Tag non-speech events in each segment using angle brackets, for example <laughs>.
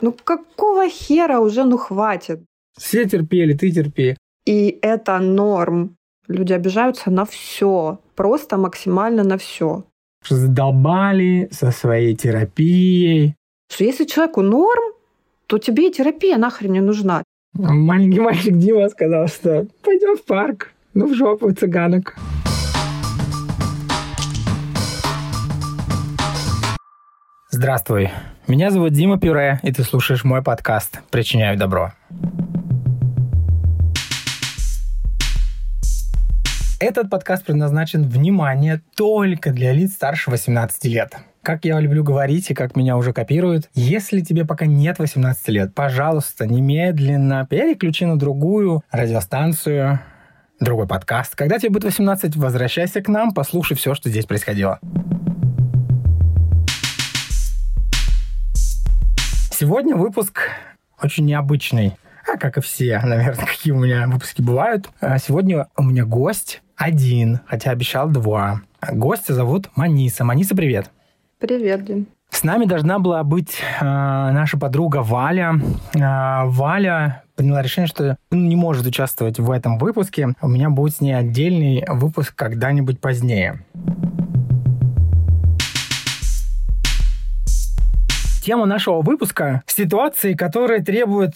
Ну какого хера уже, ну хватит. Все терпели, ты терпи. И это норм. Люди обижаются на все, просто максимально на все. Задолбали со своей терапией. Что если человеку норм, то тебе и терапия нахрен не нужна. Маленький мальчик Дима сказал, что пойдем в парк, ну в жопу цыганок. Здравствуй, меня зовут Дима Пюре, и ты слушаешь мой подкаст «Причиняю добро». Этот подкаст предназначен, внимание, только для лиц старше 18 лет. Как я люблю говорить и как меня уже копируют, если тебе пока нет 18 лет, пожалуйста, немедленно переключи на другую радиостанцию, другой подкаст. Когда тебе будет 18, возвращайся к нам, послушай все, что здесь происходило. Сегодня выпуск очень необычный. А как и все, <laughs> наверное, какие у меня выпуски бывают. А сегодня у меня гость один, хотя обещал два. Гостя зовут Маниса. Маниса, привет. Привет, Дим. С нами должна была быть э, наша подруга Валя. Э, Валя приняла решение, что не может участвовать в этом выпуске. У меня будет с ней отдельный выпуск когда-нибудь позднее. Тема нашего выпуска – ситуации, которые требуют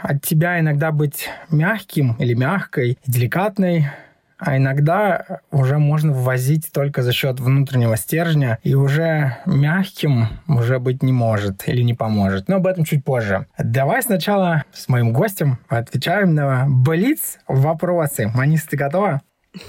от тебя иногда быть мягким или мягкой, деликатной, а иногда уже можно ввозить только за счет внутреннего стержня, и уже мягким уже быть не может или не поможет. Но об этом чуть позже. Давай сначала с моим гостем отвечаем на блиц вопросы. Манис, ты готова?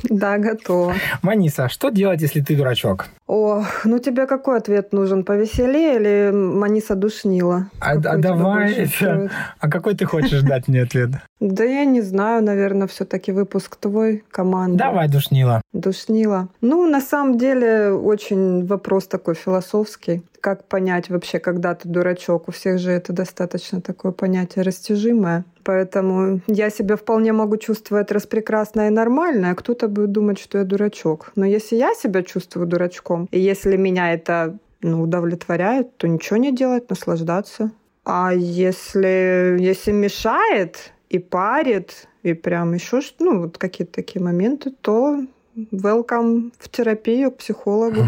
Да, готова. Маниса, что делать, если ты дурачок? О, ну тебе какой ответ нужен? Повеселее или Маниса душнила? А, а давай, это... а какой ты хочешь дать мне ответ? Да я не знаю, наверное, все-таки выпуск твой команды. Давай, душнила. Душнила. Ну, на самом деле, очень вопрос такой философский. Как понять вообще, когда ты дурачок? У всех же это достаточно такое понятие растяжимое. Поэтому я себя вполне могу чувствовать распрекрасно и нормально, а кто-то будет думать, что я дурачок. Но если я себя чувствую дурачком, и если меня это ну, удовлетворяет, то ничего не делать, наслаждаться. А если, если мешает и парит, и прям еще ну, вот какие-то такие моменты, то welcome в терапию к психологу. <laughs>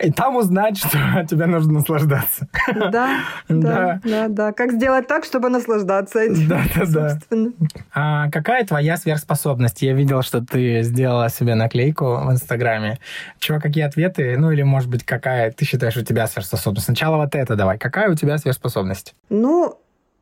И там узнать, что <laughs> тебе нужно наслаждаться. <laughs> Да, да, да, да. Как сделать так, чтобы наслаждаться этим, Да, да, да. А какая твоя сверхспособность? Я видел, что ты сделала себе наклейку в Инстаграме. Чего, какие ответы? Ну, или, может быть, какая ты считаешь у тебя сверхспособность? Сначала вот это давай. Какая у тебя сверхспособность? Ну,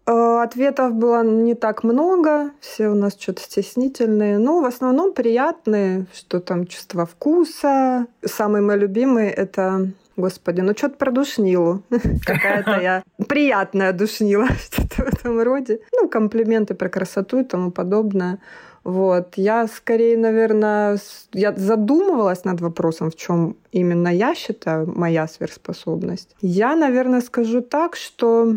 ответов было не так много, все у нас что-то стеснительные. Ну, в основном приятные, что там чувство вкуса. Самый мой любимый — это Господи, ну что-то про душнилу. <laughs> Какая-то я приятная душнила, <laughs> что-то в этом роде. Ну, комплименты про красоту и тому подобное. Вот. Я скорее, наверное, я задумывалась над вопросом, в чем именно я считаю моя сверхспособность. Я, наверное, скажу так, что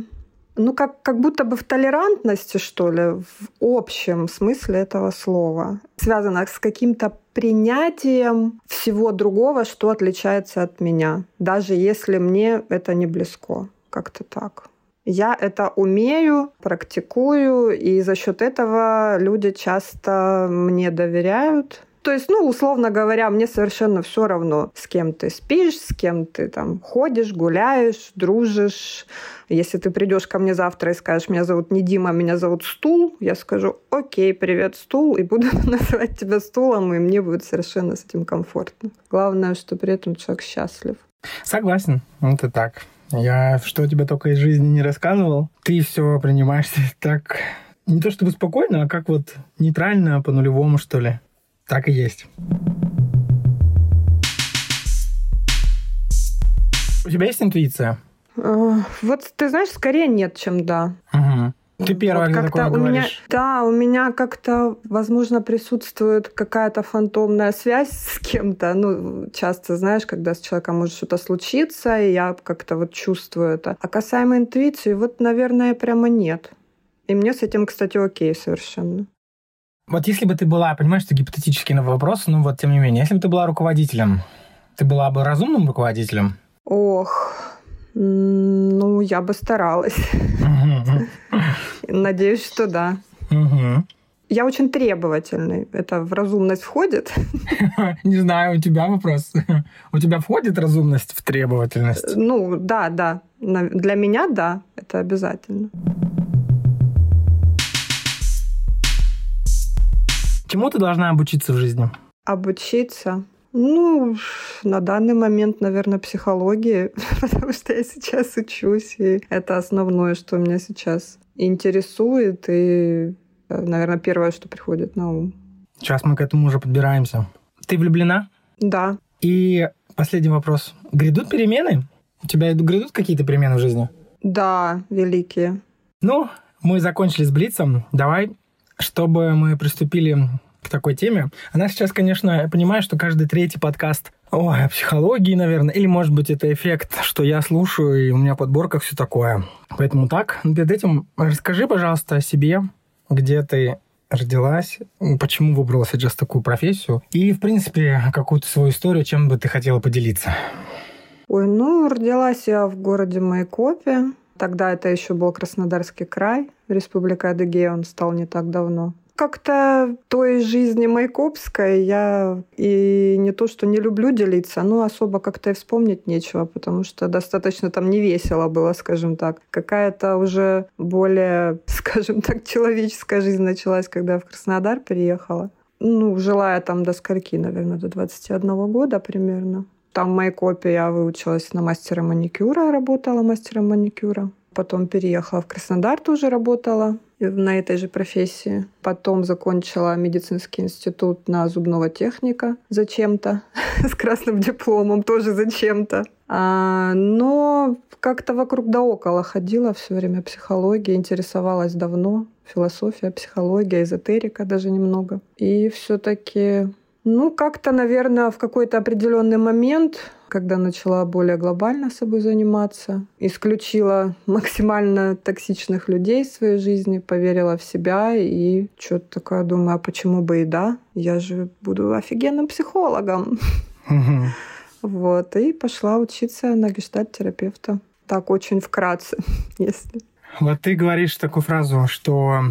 ну, как, как будто бы в толерантности, что ли, в общем смысле этого слова. Связано с каким-то принятием всего другого, что отличается от меня, даже если мне это не близко. Как-то так. Я это умею, практикую, и за счет этого люди часто мне доверяют, то есть, ну, условно говоря, мне совершенно все равно, с кем ты спишь, с кем ты там ходишь, гуляешь, дружишь. Если ты придешь ко мне завтра и скажешь, меня зовут не Дима, меня зовут Стул, я скажу, окей, привет, Стул, и буду <laughs> называть тебя Стулом, и мне будет совершенно с этим комфортно. Главное, что при этом человек счастлив. Согласен, это так. Я что тебе только из жизни не рассказывал, ты все принимаешь <laughs> так не то чтобы спокойно, а как вот нейтрально, по нулевому, что ли. Так и есть. У тебя есть интуиция? А, вот ты знаешь, скорее нет, чем да. Угу. Ты первая, вот как такое у говоришь. меня, Да, у меня как-то, возможно, присутствует какая-то фантомная связь <laughs> с кем-то. Ну, часто, знаешь, когда с человеком может что-то случиться, и я как-то вот чувствую это. А касаемо интуиции, вот, наверное, прямо нет. И мне с этим, кстати, окей совершенно. Вот если бы ты была, понимаешь, что гипотетический вопрос, но вот тем не менее, если бы ты была руководителем, ты была бы разумным руководителем? Ох, Ну, я бы старалась. Надеюсь, что да. Я очень требовательный. Это в разумность входит? Не знаю, у тебя вопрос. У тебя входит разумность в требовательность? Ну, да, да. Для меня, да, это обязательно. Чему ты должна обучиться в жизни? Обучиться? Ну, на данный момент, наверное, психологии, <laughs> потому что я сейчас учусь, и это основное, что меня сейчас интересует, и наверное, первое, что приходит на ум. Сейчас мы к этому уже подбираемся. Ты влюблена? Да. И последний вопрос. Грядут перемены? У тебя грядут какие-то перемены в жизни? Да, великие. Ну, мы закончили с Блицем. Давай, чтобы мы приступили к такой теме. Она сейчас, конечно, я понимаю, что каждый третий подкаст о психологии, наверное. Или, может быть, это эффект, что я слушаю, и у меня в подборках все такое. Поэтому так. Перед этим расскажи, пожалуйста, о себе, где ты родилась, почему выбрала сейчас такую профессию, и, в принципе, какую-то свою историю, чем бы ты хотела поделиться. Ой, ну, родилась я в городе Майкопе. Тогда это еще был Краснодарский край, Республика Адыгея, он стал не так давно как-то той жизни майкопской я и не то, что не люблю делиться, но особо как-то и вспомнить нечего, потому что достаточно там не весело было, скажем так. Какая-то уже более, <laughs> скажем так, человеческая жизнь началась, когда я в Краснодар переехала. Ну, жила я там до скольки, наверное, до 21 года примерно. Там Майкопе я выучилась на мастера маникюра, работала мастером маникюра. Потом переехала в Краснодар, тоже работала на этой же профессии. Потом закончила медицинский институт на зубного техника зачем-то, <laughs> с красным дипломом тоже зачем-то. А, но как-то вокруг да около ходила все время психологией, интересовалась давно. Философия, психология, эзотерика даже немного. И все-таки ну, как-то, наверное, в какой-то определенный момент, когда начала более глобально собой заниматься, исключила максимально токсичных людей в своей жизни, поверила в себя и что-то такое думаю, а почему бы и да? Я же буду офигенным психологом. Вот, и пошла учиться на гештальт-терапевта. Так очень вкратце, <laughs> если. Вот ты говоришь такую фразу, что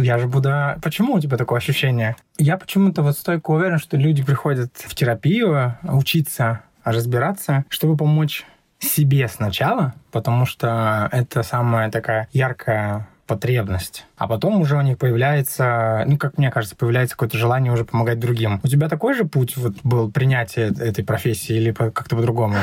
я же буду... Почему у тебя такое ощущение? Я почему-то вот стойко уверен, что люди приходят в терапию учиться, разбираться, чтобы помочь себе сначала, потому что это самая такая яркая потребность. А потом уже у них появляется, ну, как мне кажется, появляется какое-то желание уже помогать другим. У тебя такой же путь вот был принятие этой профессии или как-то по-другому?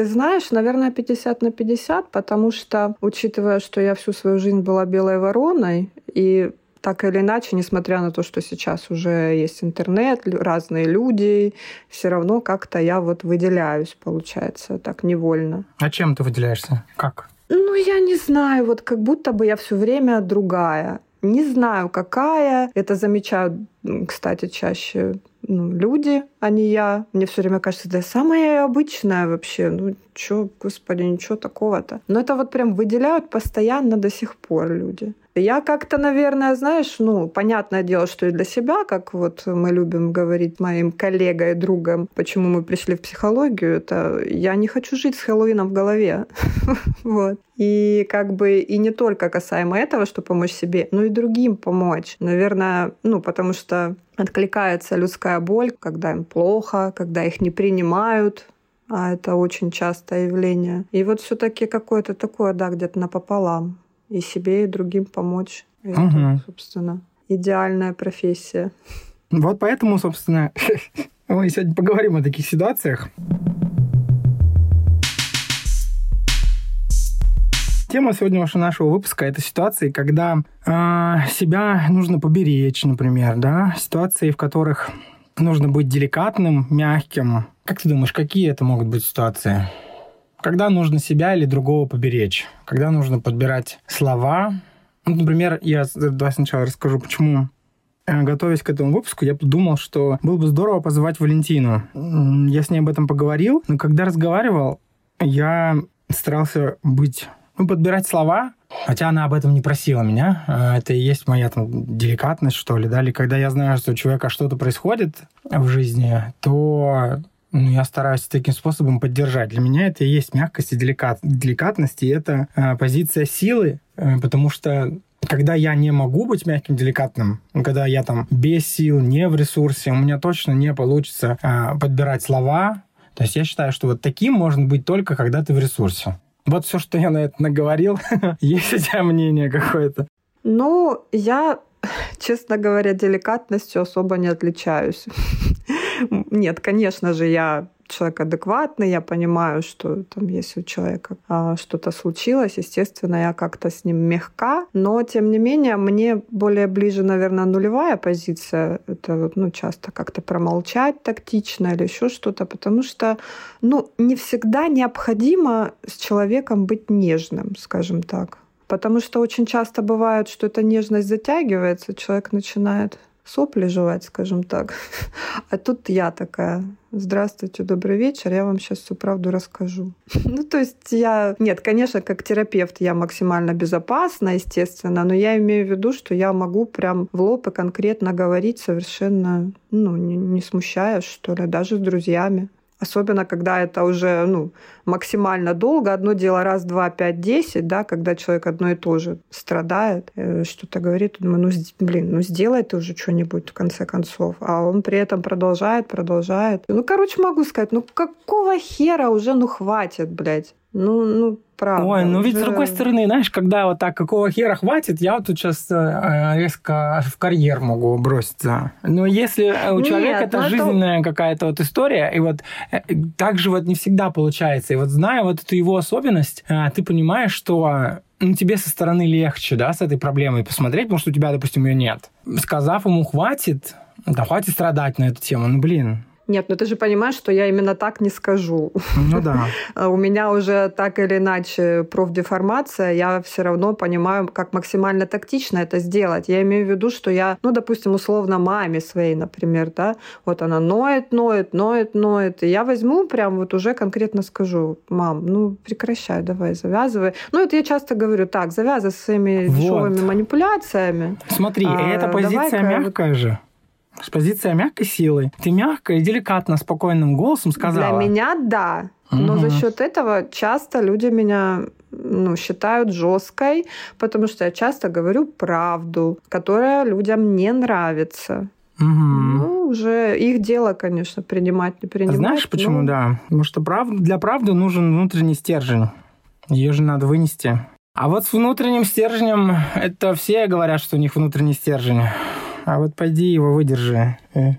Ты знаешь, наверное, 50 на 50, потому что, учитывая, что я всю свою жизнь была белой вороной, и так или иначе, несмотря на то, что сейчас уже есть интернет, разные люди, все равно как-то я вот выделяюсь, получается, так невольно. А чем ты выделяешься? Как? Ну, я не знаю, вот как будто бы я все время другая. Не знаю, какая. Это замечают, кстати, чаще ну, люди, а не я. Мне все время кажется, да самая обычная вообще. Ну, чё, господи, ничего такого-то. Но это вот прям выделяют постоянно до сих пор люди. Я как-то, наверное, знаешь, ну, понятное дело, что и для себя, как вот мы любим говорить моим коллегой, другом, почему мы пришли в психологию, это я не хочу жить с Хэллоуином в голове. <laughs> вот. И как бы и не только касаемо этого, что помочь себе, но и другим помочь. Наверное, ну, потому что откликается людская боль, когда им плохо, когда их не принимают, а это очень частое явление. И вот все-таки какое-то такое, да, где-то напополам и себе, и другим помочь. И угу. Это, собственно, идеальная профессия. Вот поэтому, собственно, <laughs> мы сегодня поговорим о таких ситуациях. Тема сегодняшнего нашего выпуска – это ситуации, когда э, себя нужно поберечь, например, да, ситуации, в которых нужно быть деликатным, мягким. Как ты думаешь, какие это могут быть ситуации? Когда нужно себя или другого поберечь? Когда нужно подбирать слова? Ну, например, я давай сначала расскажу, почему э, готовясь к этому выпуску, я подумал, что было бы здорово позвать Валентину. Я с ней об этом поговорил, но когда разговаривал, я старался быть, ну, подбирать слова, хотя она об этом не просила меня. Э, это и есть моя там деликатность, что ли, да, или когда я знаю, что у человека что-то происходит в жизни, то Ну, я стараюсь таким способом поддержать. Для меня это и есть мягкость и деликат... деликатность, и это э, позиция силы, э, потому что когда я не могу быть мягким, деликатным, когда я там без сил, не в ресурсе, у меня точно не получится э, подбирать слова. То есть я считаю, что вот таким можно быть только когда ты в ресурсе. Вот все, что я на это наговорил. <laughs> Есть у тебя мнение какое-то? Ну, я, <laughs> честно говоря, деликатностью особо не отличаюсь. <laughs> Нет, конечно же, я человек адекватный, я понимаю, что там, если у человека а, что-то случилось, естественно, я как-то с ним мягка, но, тем не менее, мне более ближе, наверное, нулевая позиция. Это ну, часто как-то промолчать тактично или еще что-то, потому что, ну, не всегда необходимо с человеком быть нежным, скажем так. Потому что очень часто бывает, что эта нежность затягивается, человек начинает сопли жевать, скажем так. <laughs> А тут я такая, здравствуйте, добрый вечер, я вам сейчас всю правду расскажу. <laughs> Ну, то есть я... Нет, конечно, как терапевт я максимально безопасна, естественно, но я имею в виду, что я могу прям в лоб и конкретно говорить совершенно, ну, не, не смущаясь, что ли, даже с друзьями. Особенно, когда это уже ну, максимально долго. Одно дело раз, два, пять, десять, да, когда человек одно и то же страдает, э, что-то говорит, думаю, ну, блин, ну сделай ты уже что-нибудь в конце концов. А он при этом продолжает, продолжает. Ну, короче, могу сказать, ну какого хера уже, ну хватит, блядь. Ну, ну, правда. Ой, ну ведь с другой стороны, знаешь, когда вот так, какого хера хватит, я вот тут сейчас э, резко в карьер могу броситься. Но если у человека Нет, это ну жизненная это... какая-то вот история, и вот э, так же вот не всегда получается. И вот зная вот эту его особенность, э, ты понимаешь, что ну, тебе со стороны легче, да, с этой проблемой посмотреть, потому что у тебя, допустим, ее нет. Сказав ему хватит, да хватит страдать на эту тему, ну блин, нет, но ты же понимаешь, что я именно так не скажу. Ну да. <laughs> У меня уже так или иначе профдеформация, я все равно понимаю, как максимально тактично это сделать. Я имею в виду, что я, ну, допустим, условно маме своей, например, да, вот она ноет, ноет, ноет, ноет, и я возьму прям вот уже конкретно скажу, мам, ну, прекращай, давай, завязывай. Ну, это я часто говорю, так, завязывай своими вот. дешевыми манипуляциями. Смотри, а, эта позиция мягкая же с позиции мягкой силы. Ты мягко и деликатно, спокойным голосом сказала. Для меня да. Но угу. за счет этого часто люди меня ну, считают жесткой, потому что я часто говорю правду, которая людям не нравится. Угу. Ну, уже их дело, конечно, принимать, не принимать. Знаешь, почему, но... да? Потому что прав... для правды нужен внутренний стержень. Ее же надо вынести. А вот с внутренним стержнем, это все говорят, что у них внутренний стержень. А вот пойди его выдержи, э,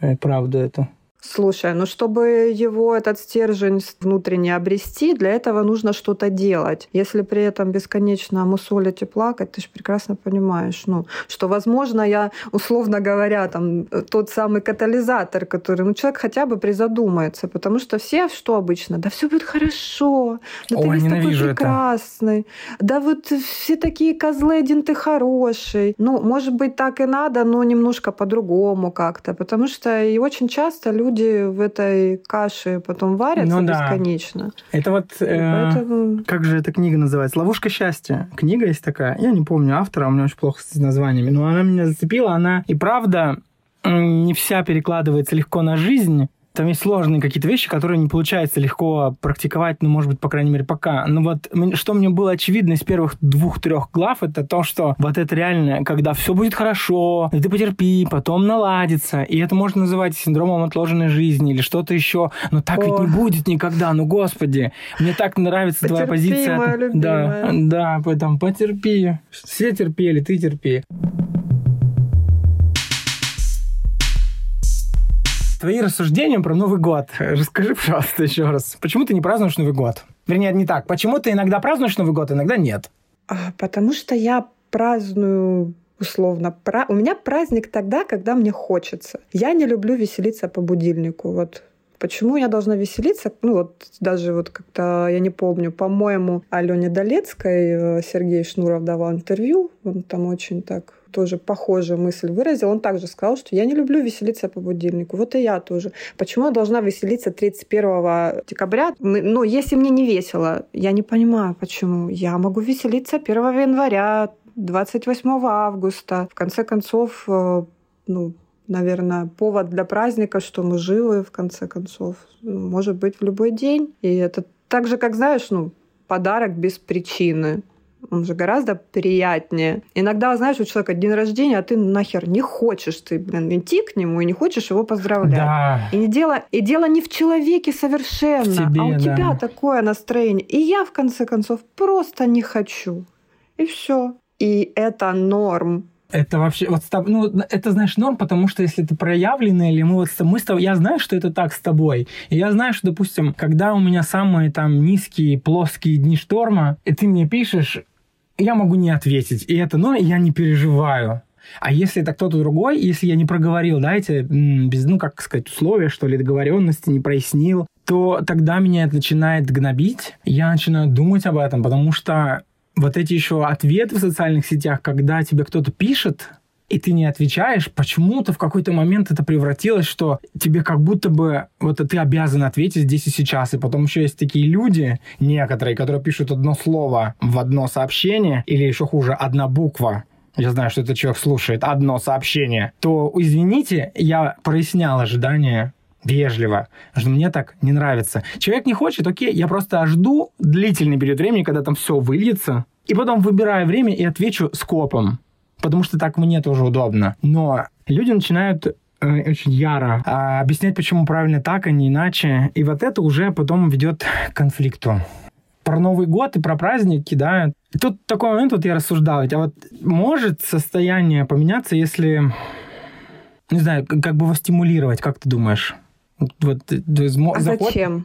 э, правду эту. Слушай, ну чтобы его этот стержень внутренне обрести, для этого нужно что-то делать. Если при этом бесконечно мусолить и плакать, ты же прекрасно понимаешь, ну, что, возможно, я, условно говоря, там, тот самый катализатор, который, ну, человек хотя бы призадумается, потому что все что обычно? Да все будет хорошо, да Ой, ты весь такой прекрасный, это. да вот все такие козлы, один ты хороший. Ну, может быть, так и надо, но немножко по-другому как-то, потому что и очень часто люди люди в этой каше потом варятся ну, да. бесконечно. Это вот, э, поэтому... как же эта книга называется? «Ловушка счастья». Книга есть такая. Я не помню автора, у меня очень плохо с названиями, но она меня зацепила. Она и правда не вся перекладывается легко на жизнь, там есть сложные какие-то вещи, которые не получается легко практиковать, ну, может быть, по крайней мере, пока. Но вот что мне было очевидно из первых двух-трех глав, это то, что вот это реально, когда все будет хорошо, ты потерпи, потом наладится, и это можно называть синдромом отложенной жизни или что-то еще, но так О. ведь не будет никогда, ну, господи, мне так нравится потерпи, твоя позиция. Моя любимая. Да, да, поэтому потерпи, все терпели, ты терпи. Твои рассуждения про Новый год. <laughs> Расскажи, пожалуйста, еще раз. Почему ты не празднуешь Новый год? Вернее, не так. Почему ты иногда празднуешь Новый год, иногда нет? А, потому что я праздную условно. Пра... У меня праздник тогда, когда мне хочется. Я не люблю веселиться по будильнику. Вот Почему я должна веселиться? Ну вот даже вот как-то, я не помню, по-моему, Алене Долецкой э, Сергей Шнуров давал интервью. Он там очень так тоже похожую мысль выразил. Он также сказал, что я не люблю веселиться по будильнику. Вот и я тоже. Почему я должна веселиться 31 декабря? Ну, если мне не весело, я не понимаю, почему. Я могу веселиться 1 января, 28 августа. В конце концов, э, ну, наверное, повод для праздника, что мы живы, в конце концов. Может быть, в любой день. И это так же, как, знаешь, ну, подарок без причины он же гораздо приятнее. Иногда, знаешь, у человека день рождения, а ты нахер не хочешь, ты, блин, идти к нему и не хочешь его поздравлять. Да. И, не дело, и дело не в человеке совершенно, тебе, а у да. тебя такое настроение. И я, в конце концов, просто не хочу. И все. И это норм. Это вообще, вот, ну, это, знаешь, норм, потому что если ты проявленный, или мы вот мы с тобой, я знаю, что это так с тобой, и я знаю, что, допустим, когда у меня самые там низкие, плоские дни шторма, и ты мне пишешь, я могу не ответить, и это и я не переживаю. А если это кто-то другой, если я не проговорил, да, эти, без, ну, как сказать, условия, что ли, договоренности, не прояснил, то тогда меня это начинает гнобить, я начинаю думать об этом, потому что вот эти еще ответы в социальных сетях, когда тебе кто-то пишет, и ты не отвечаешь, почему-то в какой-то момент это превратилось, что тебе как будто бы вот ты обязан ответить здесь и сейчас. И потом еще есть такие люди, некоторые, которые пишут одно слово в одно сообщение, или еще хуже, одна буква. Я знаю, что этот человек слушает одно сообщение. То, извините, я прояснял ожидания вежливо, что мне так не нравится. Человек не хочет, окей, я просто жду длительный период времени, когда там все выльется, и потом выбираю время и отвечу скопом, потому что так мне тоже удобно. Но люди начинают э, очень яро а, объяснять, почему правильно так, а не иначе. И вот это уже потом ведет к конфликту. Про Новый год и про праздники, да. Тут такой момент, вот я рассуждал, ведь, а вот может состояние поменяться, если, не знаю, как бы его стимулировать, как ты думаешь? Вот, э, А заход- зачем?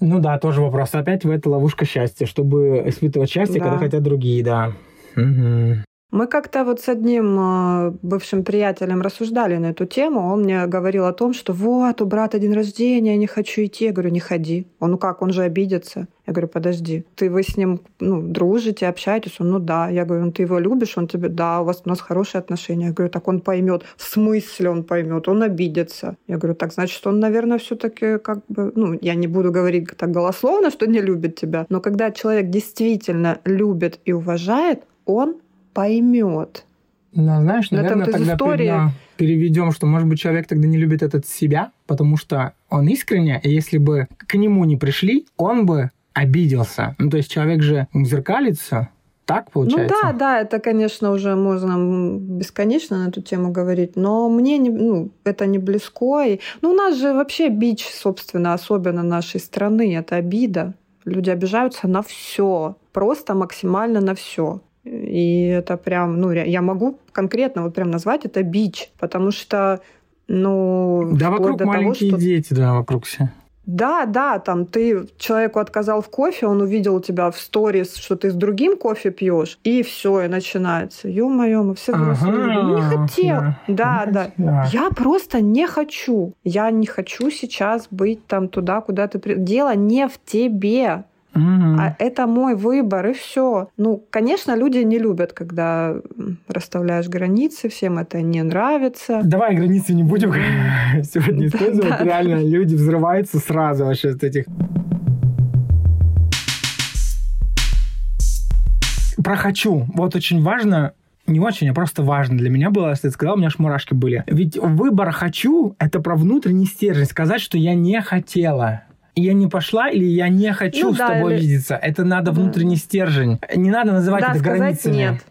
Ну да, тоже вопрос. Опять в это ловушка счастья, чтобы испытывать счастье, Да. когда хотят другие, да. Мгм. Мы как-то вот с одним э, бывшим приятелем рассуждали на эту тему. Он мне говорил о том, что вот, у брата день рождения, я не хочу идти. Я говорю, не ходи. Он, ну как, он же обидится. Я говорю, подожди, ты вы с ним ну, дружите, общаетесь? Он, ну да. Я говорю, ну ты его любишь? Он тебе, да, у вас у нас хорошие отношения. Я говорю, так он поймет. В смысле он поймет? Он обидится. Я говорю, так значит, он, наверное, все-таки как бы, ну, я не буду говорить так голословно, что не любит тебя, но когда человек действительно любит и уважает, он поймет. Ну, знаешь, Ну, это наверное, тогда истории. пере- переведем, что, может быть, человек тогда не любит этот себя, потому что он искренне, и если бы к нему не пришли, он бы обиделся. Ну, то есть человек же зеркалится, так получается? Ну да, да, это, конечно, уже можно бесконечно на эту тему говорить, но мне не, ну, это не близко. И, ну, у нас же вообще бич, собственно, особенно нашей страны, это обида. Люди обижаются на все, просто максимально на все. И это прям, ну, я могу конкретно вот прям назвать это бич, потому что, ну, Да, вокруг до того, маленькие что- дети, да, вокруг все. Да, да, там ты человеку отказал в кофе, он увидел тебя в сторис, что ты с другим кофе пьешь, и все, и начинается. Ё-моё, мы все взрослые. Ну, не Ага, хотел. да. Да, да. Да. Я просто не хочу. Я не хочу сейчас быть там туда, куда ты... при- Дело не в тебе. Мгм. А это мой выбор, и все. Ну, конечно, люди не любят, когда расставляешь границы, всем это не нравится. Давай границы не будем <laughs> сегодня использовать. Реально, люди взрываются сразу вообще от этих... Про «хочу». Вот очень важно не очень, а просто важно для меня было, если ты сказал, у меня аж мурашки были. Ведь выбор «хочу» — это про внутренний стержень. Сказать, что я не хотела. Я не пошла или я не хочу Ну с да, тобой или- видеться. Это надо Да. внутренний стержень. Не надо называть Да, это границами. нет.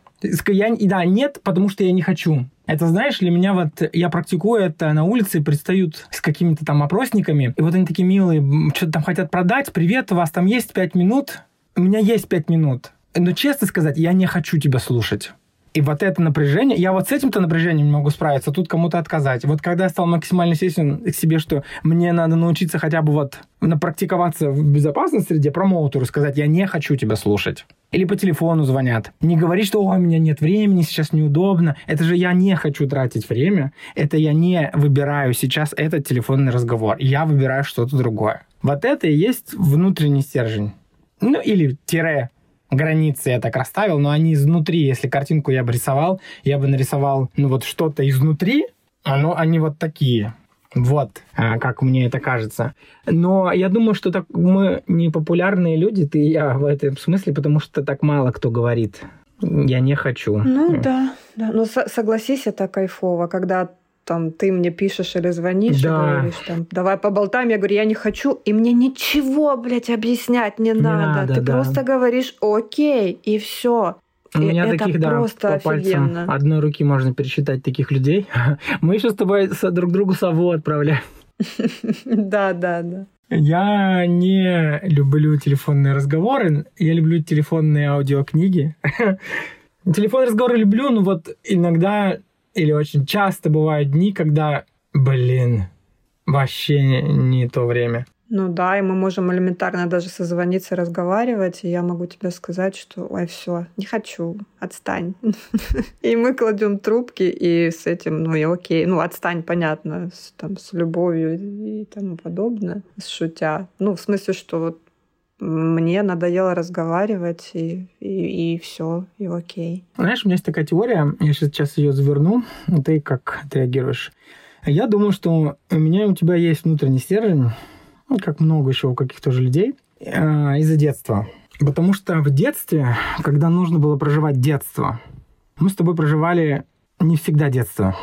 Я, да, нет, потому что я не хочу. Это, знаешь, для меня вот, я практикую это на улице, предстают с какими-то там опросниками, и вот они такие милые, что-то там хотят продать, привет, у вас там есть пять минут? У меня есть пять минут. Но честно сказать, я не хочу тебя слушать. И вот это напряжение, я вот с этим-то напряжением не могу справиться, тут кому-то отказать. Вот когда я стал максимально естествен к себе, что мне надо научиться хотя бы вот напрактиковаться в безопасной среде, промоутеру сказать, я не хочу тебя слушать. Или по телефону звонят. Не говори, что «Ой, у меня нет времени, сейчас неудобно. Это же я не хочу тратить время. Это я не выбираю сейчас этот телефонный разговор. Я выбираю что-то другое. Вот это и есть внутренний стержень. Ну, или тире границы я так расставил, но они изнутри. Если картинку я бы рисовал, я бы нарисовал ну вот что-то изнутри, оно, они вот такие. Вот, а, как мне это кажется. Но я думаю, что так мы не популярные люди, ты и я в этом смысле, потому что так мало кто говорит. Я не хочу. Ну да, да. Но со- согласись, это кайфово, когда там ты мне пишешь или звонишь Да. и говоришь, там, давай поболтаем. Я говорю, я не хочу, и мне ничего, блядь, объяснять не, надо. надо, Ты да. просто говоришь, окей, и все. У И меня таких, да, просто по пальцам офигенно. одной руки можно пересчитать таких людей. <laughs> Мы еще с тобой друг другу сову отправляем. <laughs> Да, да, да. Я не люблю телефонные разговоры, я люблю телефонные аудиокниги. <laughs> Телефонные разговоры люблю, но вот иногда или очень часто бывают дни, когда, блин, вообще не, не то время. Ну да, и мы можем элементарно даже созвониться, разговаривать, и я могу тебе сказать, что ой, все, не хочу, отстань. <laughs> И мы кладем трубки, и с этим, ну и окей, ну отстань, понятно, с, там, с любовью и тому подобное, с шутя. Ну, в смысле, что вот мне надоело разговаривать, и, и, все, и окей. Знаешь, у меня есть такая теория, я сейчас ее заверну, ты как отреагируешь? Я думаю, что у меня и у тебя есть внутренний стержень, ну, как много еще у каких-то же людей, э, из-за детства. Потому что в детстве, когда нужно было проживать детство, мы с тобой проживали не всегда детство.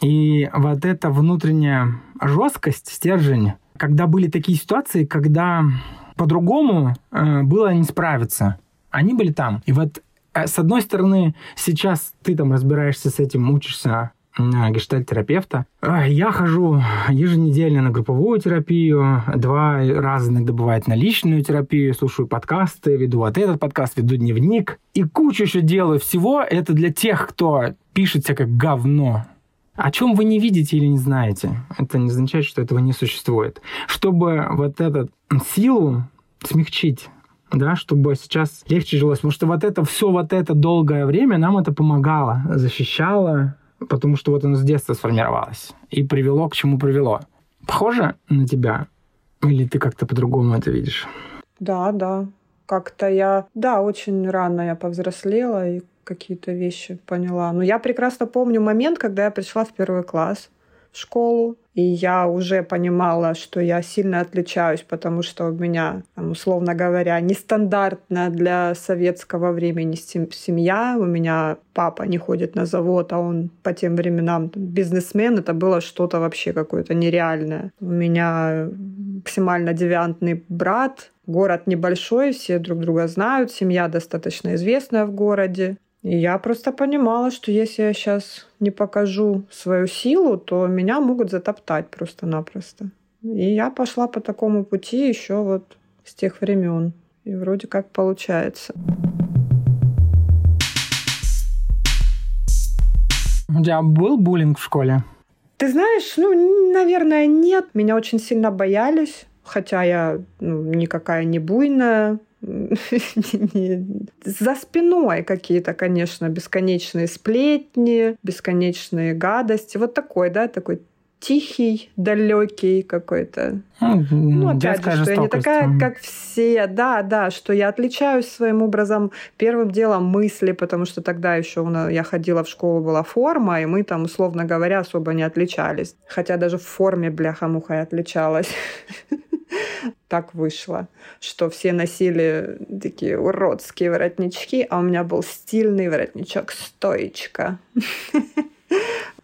И вот эта внутренняя жесткость, стержень, когда были такие ситуации, когда по-другому э, было не справиться. Они были там. И вот э, с одной стороны, сейчас ты там разбираешься с этим, учишься гештальт-терапевта. А, Я хожу еженедельно на групповую терапию, два раза иногда бывает на личную терапию, слушаю подкасты, веду вот этот подкаст, веду дневник. И кучу еще делаю всего. Это для тех, кто пишет как говно. О чем вы не видите или не знаете, это не означает, что этого не существует. Чтобы вот эту силу смягчить, да, чтобы сейчас легче жилось. Потому что вот это все вот это долгое время нам это помогало, защищало, потому что вот оно с детства сформировалось и привело к чему привело. Похоже на тебя? Или ты как-то по-другому это видишь? Да, да. Как-то я, да, очень рано я повзрослела и какие-то вещи поняла. Но я прекрасно помню момент, когда я пришла в первый класс в школу, и я уже понимала, что я сильно отличаюсь, потому что у меня, там, условно говоря, нестандартная для советского времени сем- семья. У меня папа не ходит на завод, а он по тем временам там, бизнесмен. Это было что-то вообще какое-то нереальное. У меня максимально девиантный брат. Город небольшой, все друг друга знают, семья достаточно известная в городе. И я просто понимала, что если я сейчас не покажу свою силу, то меня могут затоптать просто-напросто. И я пошла по такому пути еще вот с тех времен. И вроде как получается. У тебя был буллинг в школе? Ты знаешь, ну, наверное, нет. Меня очень сильно боялись. Хотя я ну, никакая не буйная, <laughs> за спиной какие-то, конечно, бесконечные сплетни, бесконечные гадости. Вот такой, да, такой тихий, далекий какой-то. Ну, опять же, что я не такая, как все. Да, да, что я отличаюсь своим образом первым делом мысли, потому что тогда еще я ходила в школу, была форма, и мы там, условно говоря, особо не отличались. Хотя даже в форме, бляха-муха, я отличалась <laughs> так вышло, что все носили такие уродские воротнички, а у меня был стильный воротничок стоечка.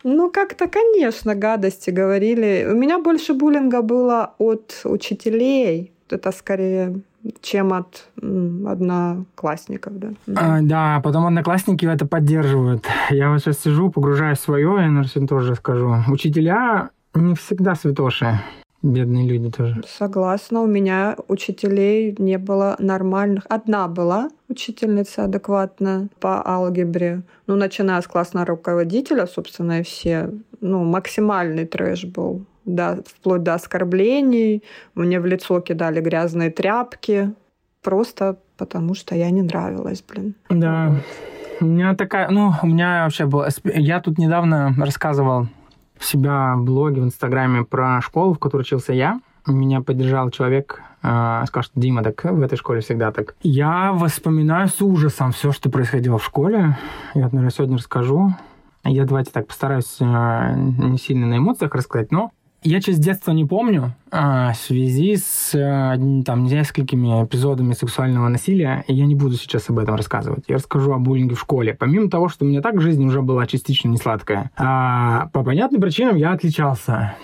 Ну, как-то, конечно, гадости говорили. У меня больше буллинга было от учителей. Это скорее чем от одноклассников, да. А, да, потом одноклассники это поддерживают. Я вот сейчас сижу, погружаюсь в свое, я, наверное, тоже скажу. Учителя не всегда святоши. Бедные люди тоже. Согласна. У меня учителей не было нормальных. Одна была учительница адекватная по алгебре. Ну, начиная с классного руководителя, собственно, и все. Ну, максимальный трэш был. Да, вплоть до оскорблений. Мне в лицо кидали грязные тряпки. Просто потому, что я не нравилась, блин. Да. Вот. У меня такая... Ну, у меня вообще было... Я тут недавно рассказывал себя в блоге, в Инстаграме про школу, в которой учился я. Меня поддержал человек, э, сказал, что Дима, так в этой школе всегда так. Я вспоминаю с ужасом все, что происходило в школе. Я, наверное, сегодня расскажу. Я давайте так постараюсь э, не сильно на эмоциях рассказать, но Я через детство не помню а, в связи с э, там, несколькими эпизодами сексуального насилия, и я не буду сейчас об этом рассказывать. Я расскажу о буллинге в школе. Помимо того, что у меня так жизнь уже была частично не сладкая, а, по понятным причинам я отличался.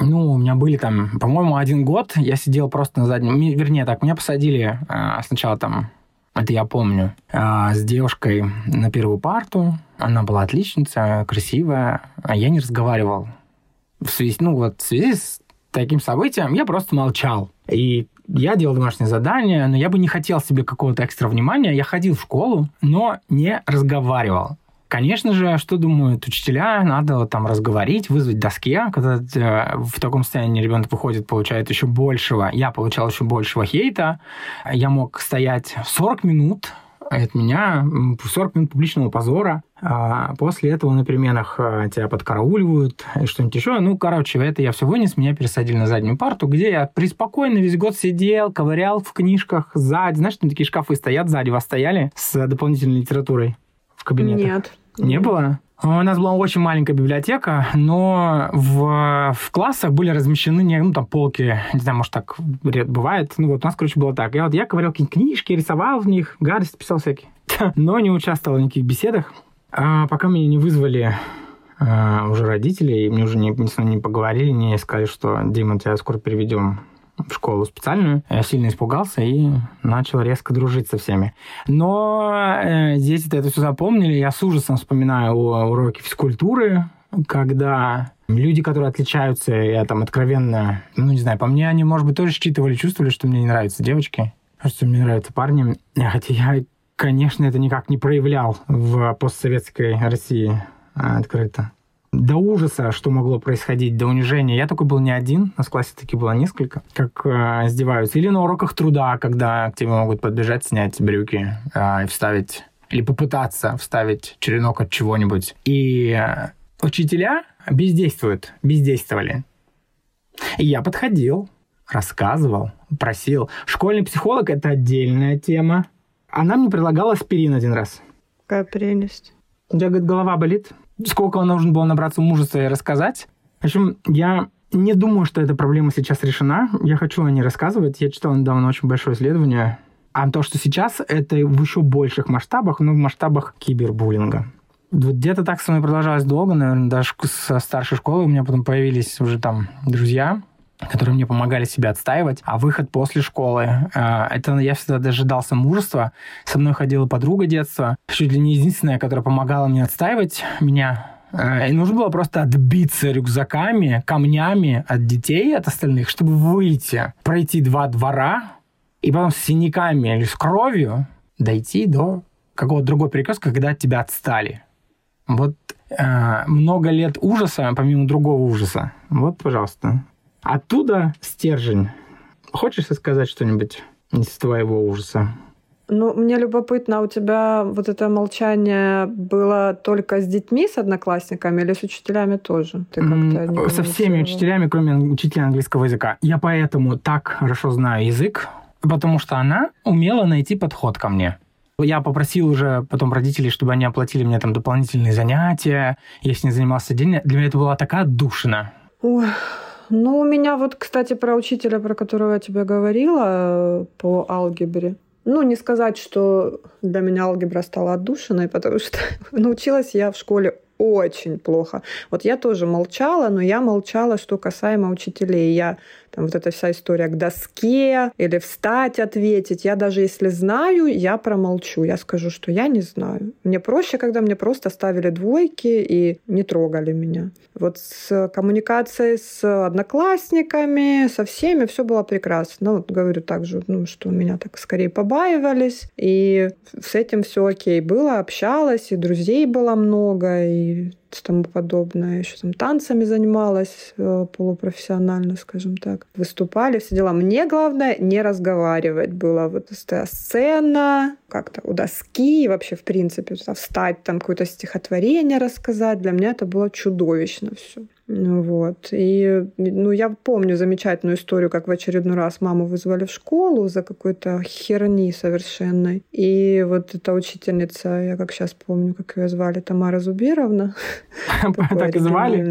Ну, у меня были там, по-моему, один год, я сидел просто на заднем... Вернее, так, меня посадили а, сначала там это я помню. А, с девушкой на первую парту. Она была отличница, красивая. А я не разговаривал. В связи, ну, вот, в связи с таким событием я просто молчал. И я делал домашнее задание, но я бы не хотел себе какого-то экстра внимания. Я ходил в школу, но не разговаривал. Конечно же, что думают учителя? Надо там разговорить, вызвать доске. Когда э, в таком состоянии ребенок выходит, получает еще большего. Я получал еще большего хейта. Я мог стоять 40 минут от меня 40 минут публичного позора. А после этого на переменах э, тебя подкарауливают и что-нибудь еще. Ну, короче, это я все вынес, меня пересадили на заднюю парту, где я преспокойно весь год сидел, ковырял в книжках сзади. Знаешь, там такие шкафы стоят сзади, вас стояли с дополнительной литературой в кабинетах? Нет. Не было? У нас была очень маленькая библиотека, но в, в классах были размещены, не, ну, там, полки, не знаю, может, так бывает. Ну, вот у нас, короче, было так. Я вот я ковырял какие-нибудь книжки, рисовал в них, гадости писал всякие. <laughs> Но не участвовал в никаких беседах. А пока меня не вызвали а, уже родители, и мне уже не, не, не поговорили, не сказали, что, Дима, тебя скоро переведем в школу специальную. Я сильно испугался и начал резко дружить со всеми. Но э, дети-то это все запомнили. Я с ужасом вспоминаю уроки физкультуры, когда люди, которые отличаются, я там откровенно, ну, не знаю, по мне они, может быть, тоже считывали, чувствовали, что мне не нравятся девочки, что мне нравятся парни. Хотя я, конечно, это никак не проявлял в постсоветской России а, открыто до ужаса, что могло происходить, до унижения. Я такой был не один, у нас в классе таки было несколько, как э, издеваются. Или на уроках труда, когда к тебе могут подбежать, снять брюки э, и вставить, или попытаться вставить черенок от чего-нибудь. И э, учителя бездействуют, бездействовали. И я подходил, рассказывал, просил. Школьный психолог — это отдельная тема. Она мне предлагала аспирин один раз. Какая прелесть. У тебя, говорит, голова болит? Сколько нужно было набраться мужества и рассказать. В общем, я не думаю, что эта проблема сейчас решена. Я хочу о ней рассказывать. Я читал недавно очень большое исследование. А то, что сейчас, это в еще больших масштабах, но в масштабах кибербуллинга. Где-то так со мной продолжалось долго, наверное, даже со старшей школы у меня потом появились уже там друзья, которые мне помогали себя отстаивать. А выход после школы, э, это я всегда дожидался мужества. Со мной ходила подруга детства, чуть ли не единственная, которая помогала мне отстаивать меня. Э, и нужно было просто отбиться рюкзаками, камнями от детей, от остальных, чтобы выйти, пройти два двора, и потом с синяками или с кровью дойти до какого-то другого перекрестка, когда от тебя отстали. Вот э, много лет ужаса, помимо другого ужаса. Вот, пожалуйста, Оттуда стержень. Хочешь сказать что-нибудь из твоего ужаса? Ну, мне любопытно, а у тебя вот это молчание было только с детьми, с одноклассниками или с учителями тоже? Ты как-то Со всеми учителями, кроме учителя английского языка. Я поэтому так хорошо знаю язык, потому что она умела найти подход ко мне. Я попросил уже потом родителей, чтобы они оплатили мне там дополнительные занятия. Я с ней занимался отдельно. Для меня это была такая душина. Ой, ну, у меня вот, кстати, про учителя, про которого я тебе говорила э, по алгебре. Ну, не сказать, что для меня алгебра стала отдушиной, потому что <laughs> научилась я в школе очень плохо. Вот я тоже молчала, но я молчала, что касаемо учителей. Я там вот эта вся история к доске или встать, ответить. Я даже если знаю, я промолчу. Я скажу, что я не знаю. Мне проще, когда мне просто ставили двойки и не трогали меня. Вот с коммуникацией с одноклассниками, со всеми все было прекрасно. Вот говорю также, ну, что меня так скорее побаивались. И с этим все окей было, общалась, и друзей было много, и тому подобное. Еще там танцами занималась э, полупрофессионально, скажем так. Выступали, все дела. Мне главное не разговаривать было. Вот сцена, как-то у доски, вообще, в принципе, встать, там какое-то стихотворение рассказать. Для меня это было чудовищно все. Ну вот. И ну, я помню замечательную историю, как в очередной раз маму вызвали в школу за какой-то херни совершенной. И вот эта учительница, я как сейчас помню, как ее звали, Тамара Зуберовна, <laughs> Так и звали?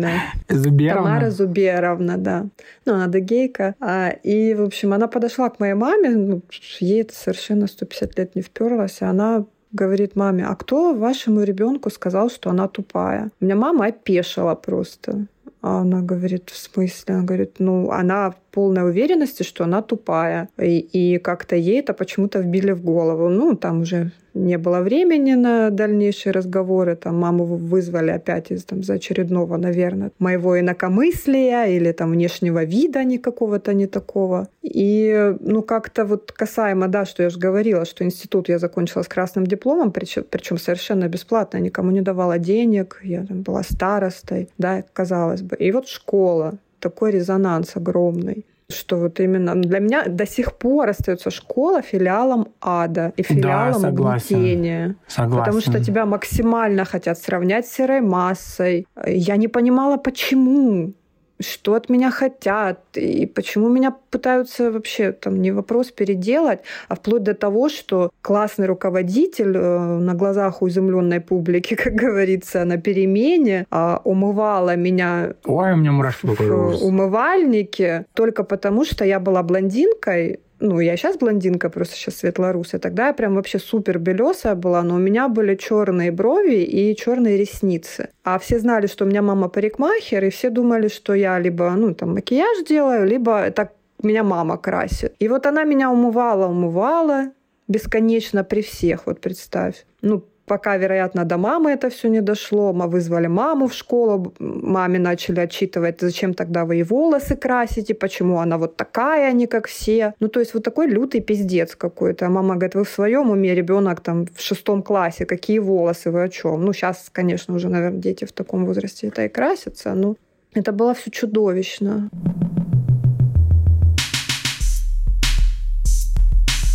Зуберовна? Тамара Зуберовна, да. Ну, она дегейка. А, и, в общем, она подошла к моей маме, ну, ей это совершенно 150 лет не вперлась, и она говорит маме, а кто вашему ребенку сказал, что она тупая? У меня мама опешила просто. А она говорит, в смысле? Она говорит, ну, она полной уверенности, что она тупая. И, и как-то ей это почему-то вбили в голову. Ну, там уже не было времени на дальнейшие разговоры. Там маму вызвали опять из там, за очередного, наверное, моего инакомыслия или там внешнего вида не какого-то не такого. И ну как-то вот касаемо, да, что я же говорила, что институт я закончила с красным дипломом, причем совершенно бесплатно, никому не давала денег, я там была старостой, да, казалось бы. И вот школа, такой резонанс огромный что вот именно для меня до сих пор остается школа филиалом ада и филиалом да, угнетения. Согласен. Потому что тебя максимально хотят сравнять с серой массой. Я не понимала, почему что от меня хотят, и почему меня пытаются вообще там не вопрос переделать, а вплоть до того, что классный руководитель э, на глазах у изумленной публики, <laughs> как говорится, на перемене э, умывала меня Ой, у меня мурашки в умывальнике только потому, что я была блондинкой, ну, я сейчас блондинка, просто сейчас светлорусая. Тогда я прям вообще супер белесая была, но у меня были черные брови и черные ресницы. А все знали, что у меня мама парикмахер, и все думали, что я либо, ну, там, макияж делаю, либо так меня мама красит. И вот она меня умывала, умывала бесконечно при всех, вот представь. Ну, Пока, вероятно, до мамы это все не дошло, мы вызвали маму в школу, маме начали отчитывать, зачем тогда вы ей волосы красите, почему она вот такая, а не как все. Ну, то есть вот такой лютый пиздец какой-то. А мама говорит, вы в своем уме, ребенок там в шестом классе, какие волосы, вы о чем? Ну, сейчас, конечно, уже, наверное, дети в таком возрасте это и красятся, но это было все чудовищно.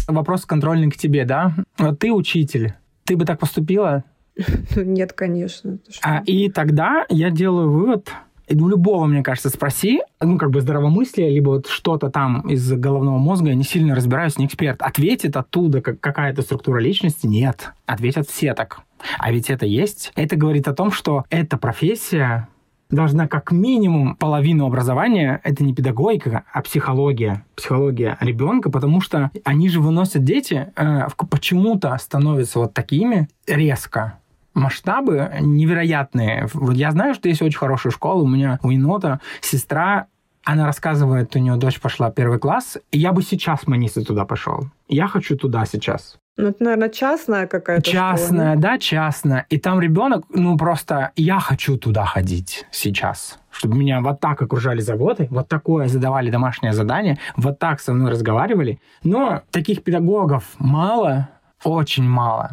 Вопрос контрольный к тебе, да? Ты учитель. Ты бы так поступила? <laughs> Ну, нет, конечно. А, и тогда я делаю вывод, у любого, мне кажется, спроси, ну, как бы здравомыслие, либо вот что-то там из головного мозга, я не сильно разбираюсь, не эксперт. Ответит оттуда как какая-то структура личности? Нет. Ответят все так. А ведь это есть. Это говорит о том, что эта профессия должна как минимум половину образования, это не педагогика, а психология, психология ребенка, потому что они же выносят дети, э, почему-то становятся вот такими резко, масштабы невероятные. Вот я знаю, что есть очень хорошая школа. У меня у енота сестра она рассказывает, у нее дочь пошла первый класс, и я бы сейчас Манисы туда пошел. Я хочу туда сейчас. Ну, это, наверное, частная какая-то Частная, школа, да, частная. И там ребенок, ну, просто я хочу туда ходить сейчас. Чтобы меня вот так окружали заботой, вот такое задавали домашнее задание, вот так со мной разговаривали. Но таких педагогов мало, очень мало.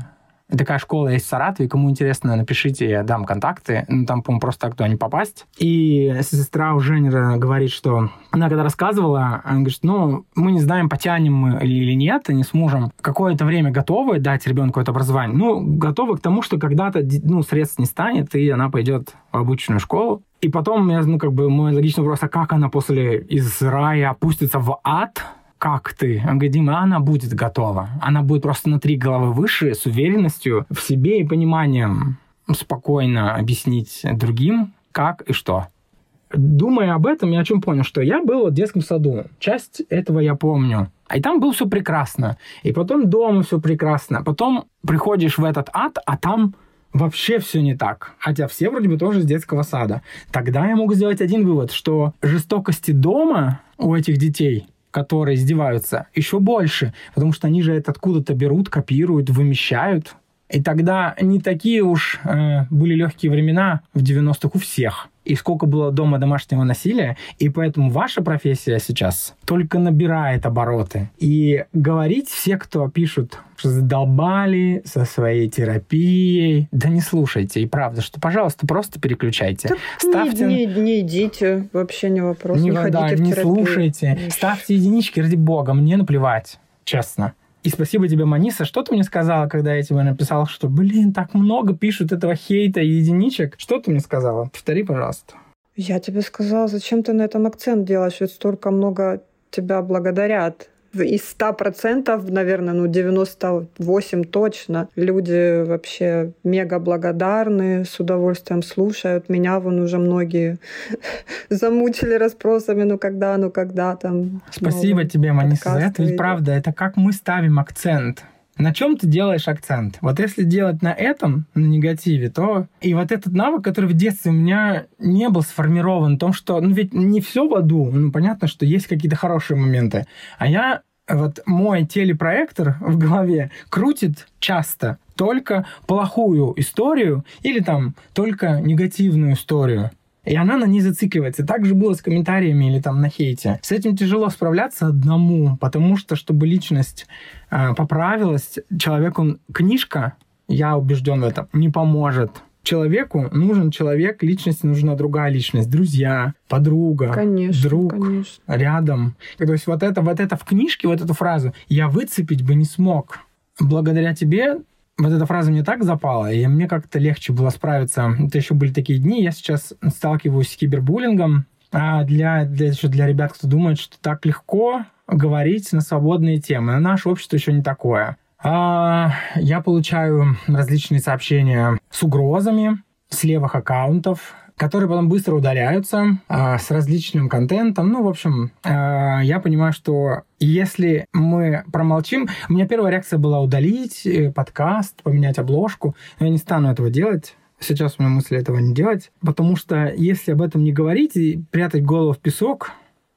Такая школа есть в Саратове. Кому интересно, напишите, я дам контакты. Ну, там, по-моему, просто так туда не попасть. И сестра у Женера говорит, что она когда рассказывала, она говорит, ну, мы не знаем, потянем мы или нет, они с мужем какое-то время готовы дать ребенку это образование. Ну, готовы к тому, что когда-то ну, средств не станет, и она пойдет в обычную школу. И потом, ну, как бы, мой логичный вопрос, а как она после из рая опустится в ад? Как ты? Он говорит, Дима, она будет готова. Она будет просто на три головы выше, с уверенностью в себе и пониманием спокойно объяснить другим, как и что. Думая об этом, я о чем понял, что я был в детском саду. Часть этого я помню. И там было все прекрасно. И потом дома все прекрасно. Потом приходишь в этот ад, а там вообще все не так. Хотя все вроде бы тоже из детского сада. Тогда я могу сделать один вывод, что жестокости дома у этих детей которые издеваются, еще больше, потому что они же это откуда-то берут, копируют, вымещают. И тогда не такие уж э, были легкие времена в 90-х у всех и сколько было дома домашнего насилия, и поэтому ваша профессия сейчас только набирает обороты. И говорить все, кто пишут, что задолбали со своей терапией, да не слушайте, и правда, что, пожалуйста, просто переключайте. Да Ставьте... Не, не, не идите, вообще не вопрос, не, не ходите да, в терапию. Не слушайте, ставьте единички, ради бога, мне наплевать, честно. И спасибо тебе, Маниса. Что ты мне сказала, когда я тебе написал, что, блин, так много пишут этого хейта и единичек? Что ты мне сказала? Повтори, пожалуйста. Я тебе сказала, зачем ты на этом акцент делаешь, ведь столько много тебя благодарят. Из 100%, наверное, ну 98 точно. Люди вообще мега благодарны, с удовольствием слушают. Меня вон уже многие <laughs> замучили расспросами, ну когда, ну когда там. Спасибо тебе, Маниса, за это. Ведь правда, это как мы ставим акцент. На чем ты делаешь акцент? Вот если делать на этом, на негативе, то и вот этот навык, который в детстве у меня не был сформирован, в том, что, ну ведь не все в аду, ну понятно, что есть какие-то хорошие моменты, а я вот мой телепроектор в голове крутит часто только плохую историю или там только негативную историю. И она на ней зацикливается. Так же было с комментариями или там на хейте. С этим тяжело справляться одному, потому что, чтобы личность э, поправилась, человеку книжка, я убежден в этом, не поможет. Человеку нужен человек, личности нужна другая личность, друзья, подруга, конечно, друг конечно. рядом. То есть вот это, вот это в книжке, вот эту фразу я выцепить бы не смог. Благодаря тебе вот эта фраза мне так запала, и мне как-то легче было справиться. Это еще были такие дни, я сейчас сталкиваюсь с кибербуллингом, а для, для, еще для ребят, кто думает, что так легко говорить на свободные темы. Наше общество еще не такое. А, я получаю различные сообщения с угрозами с левых аккаунтов, которые потом быстро удаляются а, с различным контентом. Ну, в общем, а, я понимаю, что если мы промолчим... У меня первая реакция была удалить э, подкаст, поменять обложку. Я не стану этого делать. Сейчас у меня мысли этого не делать. Потому что если об этом не говорить и прятать голову в песок,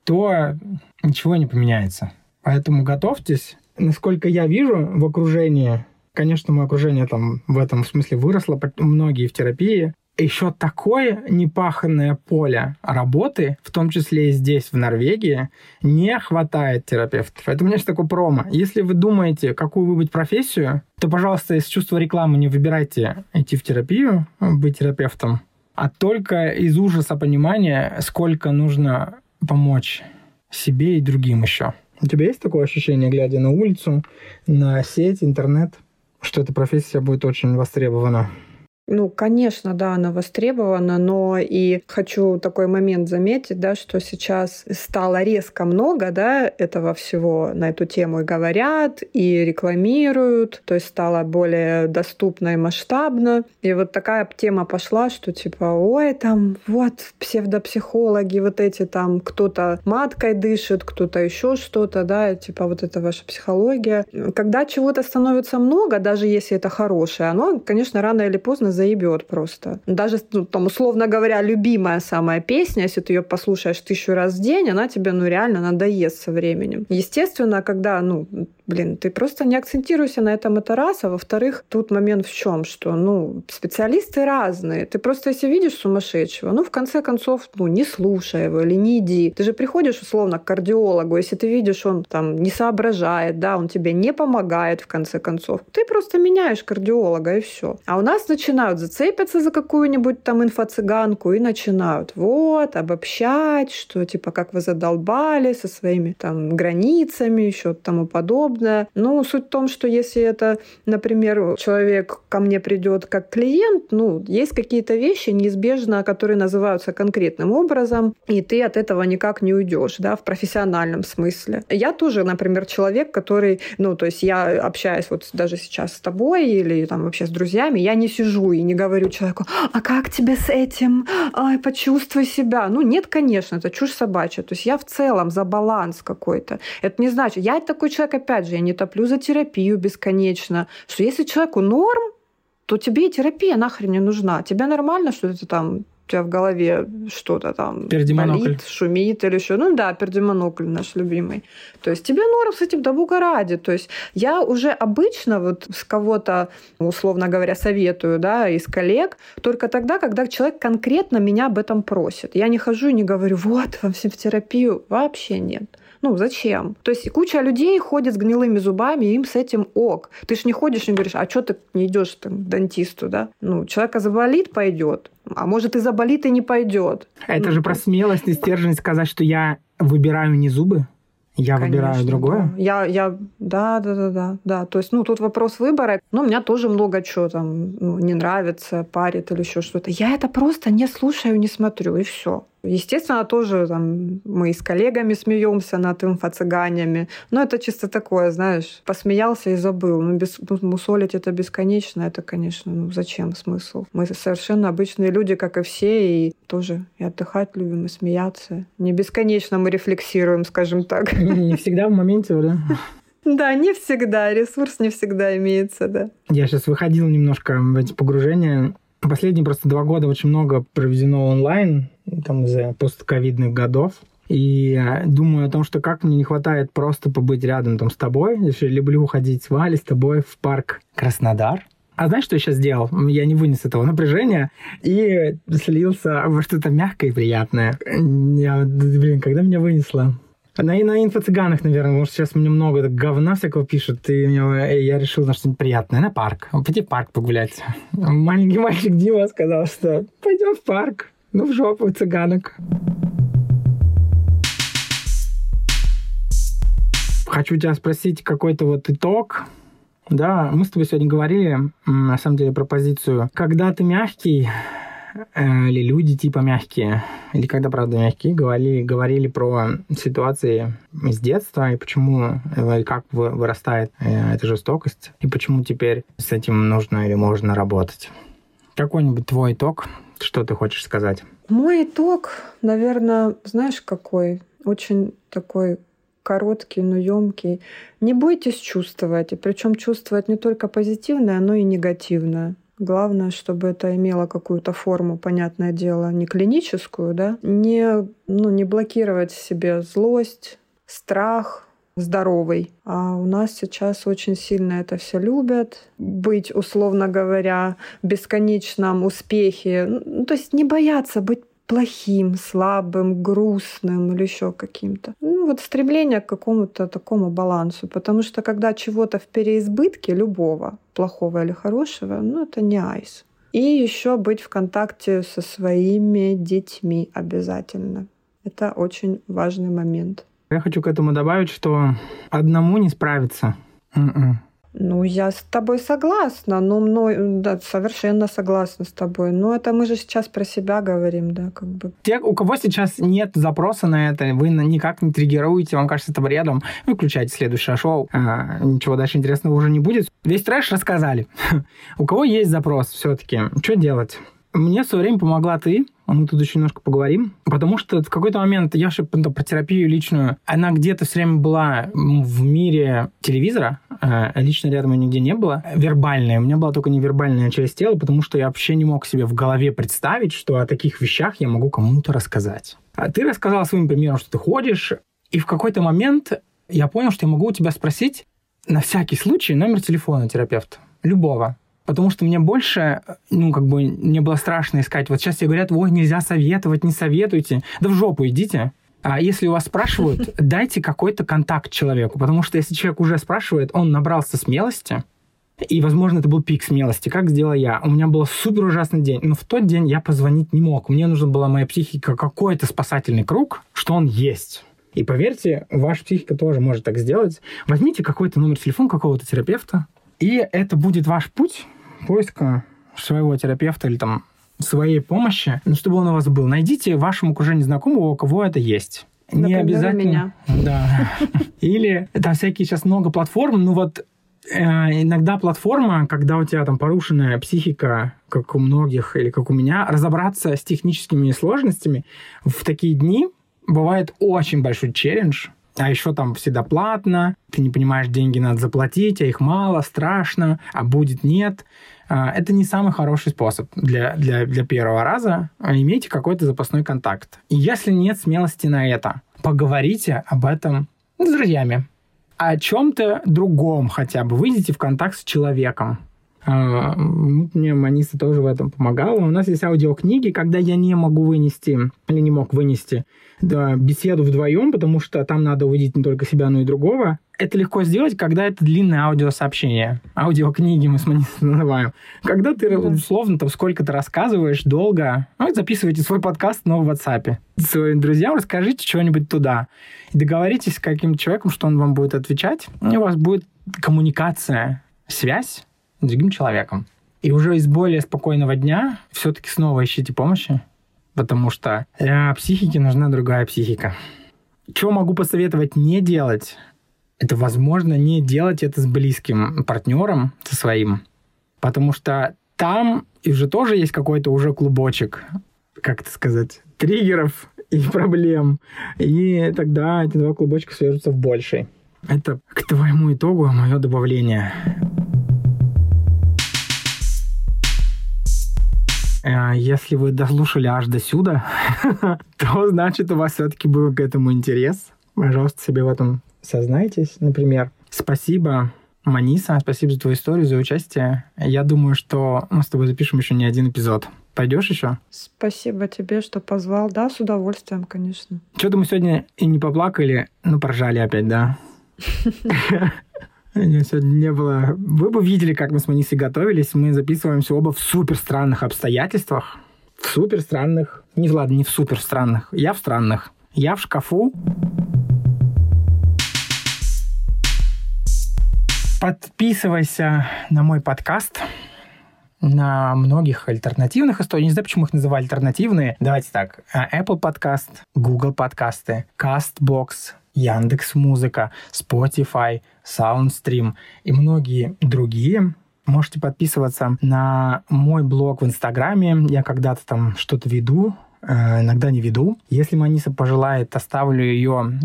то ничего не поменяется. Поэтому готовьтесь. Насколько я вижу в окружении, конечно, мое окружение там в этом смысле выросло, многие в терапии, еще такое непаханное поле работы, в том числе и здесь, в Норвегии, не хватает терапевтов. Это у меня есть такой промо. Если вы думаете, какую выбрать профессию, то, пожалуйста, из чувства рекламы не выбирайте идти в терапию, быть терапевтом, а только из ужаса понимания, сколько нужно помочь себе и другим еще. У тебя есть такое ощущение, глядя на улицу, на сеть, интернет, что эта профессия будет очень востребована? Ну, конечно, да, она востребована, но и хочу такой момент заметить, да, что сейчас стало резко много, да, этого всего на эту тему и говорят, и рекламируют, то есть стало более доступно и масштабно. И вот такая тема пошла, что типа, ой, там вот псевдопсихологи, вот эти там, кто-то маткой дышит, кто-то еще что-то, да, типа вот это ваша психология. Когда чего-то становится много, даже если это хорошее, оно, конечно, рано или поздно заебет просто. Даже, ну, там, условно говоря, любимая самая песня, если ты ее послушаешь тысячу раз в день, она тебе, ну, реально надоест со временем. Естественно, когда, ну, блин, ты просто не акцентируйся на этом, это раз, а во-вторых, тут момент в чем, что, ну, специалисты разные. Ты просто, если видишь сумасшедшего, ну, в конце концов, ну, не слушай его или не иди. Ты же приходишь, условно, к кардиологу, если ты видишь, он там не соображает, да, он тебе не помогает, в конце концов, ты просто меняешь кардиолога, и все. А у нас начинают зацепиться за какую-нибудь там инфо-цыганку и начинают вот, обобщать, что типа как вы задолбали со своими там границами, еще тому подобное подобное. Но суть в том, что если это, например, человек ко мне придет как клиент, ну, есть какие-то вещи неизбежно, которые называются конкретным образом, и ты от этого никак не уйдешь, да, в профессиональном смысле. Я тоже, например, человек, который, ну, то есть я общаюсь вот даже сейчас с тобой или там вообще с друзьями, я не сижу и не говорю человеку, а как тебе с этим? Ай, почувствуй себя. Ну, нет, конечно, это чушь собачья. То есть я в целом за баланс какой-то. Это не значит, я такой человек, опять опять же, я не топлю за терапию бесконечно, что если человеку норм, то тебе и терапия нахрен не нужна. Тебе нормально, что это там у тебя в голове что-то там болит, шумит или еще. Ну да, пердемонокль наш любимый. То есть тебе норм с этим, да бога ради. То есть я уже обычно вот с кого-то, условно говоря, советую, да, из коллег, только тогда, когда человек конкретно меня об этом просит. Я не хожу и не говорю, вот, вам всем в терапию. Вообще нет. Ну, зачем? То есть куча людей ходит с гнилыми зубами, и им с этим ок. Ты ж не ходишь и говоришь, а что ты не идешь к дантисту, да? Ну, человека заболит, пойдет. А может и заболит, и не пойдет. Это ну, же про смелость и стержень сказать, что я выбираю не зубы, я Конечно, выбираю другое? Да. Я, я, да, да, да, да, да. То есть, ну, тут вопрос выбора. Ну, у меня тоже много чего там ну, не нравится, парит или еще что-то. Я это просто не слушаю, не смотрю, и все. Естественно, тоже там, мы и с коллегами смеемся над инфо-цыганями. Но это чисто такое, знаешь, посмеялся и забыл. Ну, без, ну, мусолить это бесконечно, это, конечно, ну зачем смысл? Мы совершенно обычные люди, как и все, и тоже и отдыхать любим, и смеяться. Не бесконечно мы рефлексируем, скажем так. Не всегда в моменте, да? Да, не всегда. Ресурс не всегда имеется, да. Я сейчас выходил немножко в эти погружения. Последние просто два года очень много проведено онлайн, там, из-за постковидных годов. И э, думаю о том, что как мне не хватает просто побыть рядом там с тобой. Я люблю ходить с Валей, с тобой в парк Краснодар. А знаешь, что я сейчас сделал? Я не вынес этого напряжения и слился во что-то мягкое и приятное. Я, блин, когда меня вынесло? На, на инфо-цыганах, наверное, потому что сейчас мне много так, говна всякого пишут, и мне, я решил на что-нибудь приятное. На парк. Пойти в парк погулять. Маленький мальчик Дима сказал, что пойдем в парк. Ну, в жопу цыганок. Хочу тебя спросить какой-то вот итог. Да, мы с тобой сегодня говорили, на самом деле, про позицию. Когда ты мягкий, Э, или люди типа мягкие, или когда, правда, мягкие, говорили, говорили про ситуации из детства и почему, э, и как вырастает э, эта жестокость, и почему теперь с этим нужно или можно работать. Какой-нибудь твой итог, что ты хочешь сказать? Мой итог, наверное, знаешь, какой? Очень такой короткий, но емкий. Не бойтесь чувствовать, и причем чувствовать не только позитивное, но и негативное. Главное, чтобы это имело какую-то форму, понятное дело, не клиническую, да, не, ну, не блокировать в себе злость, страх, здоровый. А у нас сейчас очень сильно это все любят. Быть, условно говоря, в бесконечном успехе. Ну, то есть не бояться быть плохим, слабым, грустным или еще каким-то. Ну, вот стремление к какому-то такому балансу. Потому что когда чего-то в переизбытке, любого, плохого или хорошего, ну, это не айс. И еще быть в контакте со своими детьми обязательно. Это очень важный момент. Я хочу к этому добавить, что одному не справиться. М-м. Ну, я с тобой согласна, ну, мной, да, совершенно согласна с тобой. Но это мы же сейчас про себя говорим, да, как бы. Те, у кого сейчас нет запроса на это, вы никак не триггируете, вам кажется это бредом, выключайте следующее шоу, а, ничего дальше интересного уже не будет. Весь трэш рассказали. <laughs> у кого есть запрос все-таки, что делать? Мне в свое время помогла ты, мы тут еще немножко поговорим, потому что в какой-то момент я же про терапию личную, она где-то все время была в мире телевизора, э, лично рядом ее нигде не было, вербальная. У меня была только невербальная часть тела, потому что я вообще не мог себе в голове представить, что о таких вещах я могу кому-то рассказать. А ты рассказала своим примером, что ты ходишь, и в какой-то момент я понял, что я могу у тебя спросить на всякий случай номер телефона терапевта. Любого. Потому что мне больше, ну, как бы, мне было страшно искать. Вот сейчас тебе говорят, ой, нельзя советовать, не советуйте. Да в жопу идите. А если у вас спрашивают, <laughs> дайте какой-то контакт человеку. Потому что если человек уже спрашивает, он набрался смелости, и, возможно, это был пик смелости. Как сделал я? У меня был супер ужасный день. Но в тот день я позвонить не мог. Мне нужна была моя психика какой-то спасательный круг, что он есть. И поверьте, ваша психика тоже может так сделать. Возьмите какой-то номер телефона какого-то терапевта, и это будет ваш путь поиска своего терапевта или там своей помощи, ну, чтобы он у вас был. Найдите в вашем окружении знакомого, у кого это есть. Например, не обязательно. Меня. Да. <laughs> Или там всякие сейчас много платформ. Ну вот э, иногда платформа, когда у тебя там порушенная психика, как у многих или как у меня, разобраться с техническими сложностями в такие дни бывает очень большой челлендж. А еще там всегда платно, ты не понимаешь, деньги надо заплатить, а их мало, страшно, а будет нет. А, это не самый хороший способ для, для, для первого раза. Имейте какой-то запасной контакт. И если нет смелости на это, поговорите об этом с друзьями. О чем-то другом хотя бы. Выйдите в контакт с человеком. А, мне Маниса тоже в этом помогала. У нас есть аудиокниги, когда я не могу вынести или не мог вынести да, беседу вдвоем, потому что там надо увидеть не только себя, но и другого. Это легко сделать, когда это длинное аудиосообщение. Аудиокниги мы с Манисой называем. Когда ты, условно, там сколько-то рассказываешь долго, ну, записывайте свой подкаст но в WhatsApp. Своим друзьям расскажите что-нибудь туда. И договоритесь с каким-то человеком, что он вам будет отвечать. И у вас будет коммуникация, связь другим человеком. И уже из более спокойного дня все-таки снова ищите помощи потому что для психики нужна другая психика. Что могу посоветовать не делать? Это, возможно, не делать это с близким партнером, со своим, потому что там уже тоже есть какой-то уже клубочек, как это сказать, триггеров и проблем. И тогда эти два клубочка свяжутся в больший. Это к твоему итогу мое добавление. Если вы дослушали аж до сюда, <laughs> то значит у вас все-таки был к этому интерес. Пожалуйста, себе в этом сознайтесь, например. Спасибо, Маниса, спасибо за твою историю, за участие. Я думаю, что мы с тобой запишем еще не один эпизод. Пойдешь еще? Спасибо тебе, что позвал. Да, с удовольствием, конечно. Что-то мы сегодня и не поплакали, ну, поржали опять, да. <laughs> Сегодня не было... Вы бы видели, как мы с Манисой готовились. Мы записываемся оба в супер странных обстоятельствах. В супер странных... Не, ладно, не в супер странных. Я в странных. Я в шкафу. Подписывайся на мой подкаст на многих альтернативных историях. Не знаю, почему их называют альтернативные. Давайте так. Apple подкаст, Google подкасты, CastBox, Яндекс Музыка, Spotify, Soundstream и многие другие. Можете подписываться на мой блог в Инстаграме. Я когда-то там что-то веду, э, иногда не веду. Если Маниса пожелает, оставлю ее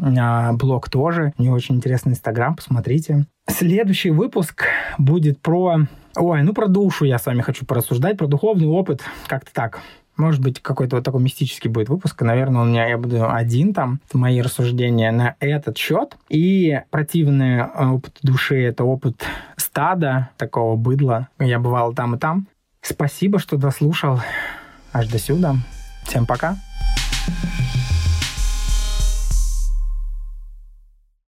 блог тоже. У нее очень интересный Инстаграм, посмотрите. Следующий выпуск будет про... Ой, ну про душу я с вами хочу порассуждать, про духовный опыт, как-то так. Может быть, какой-то вот такой мистический будет выпуск. Наверное, у меня я буду один там, мои рассуждения на этот счет. И противный э, опыт души — это опыт стада, такого быдла. Я бывал там и там. Спасибо, что дослушал аж до сюда. Всем пока. thank you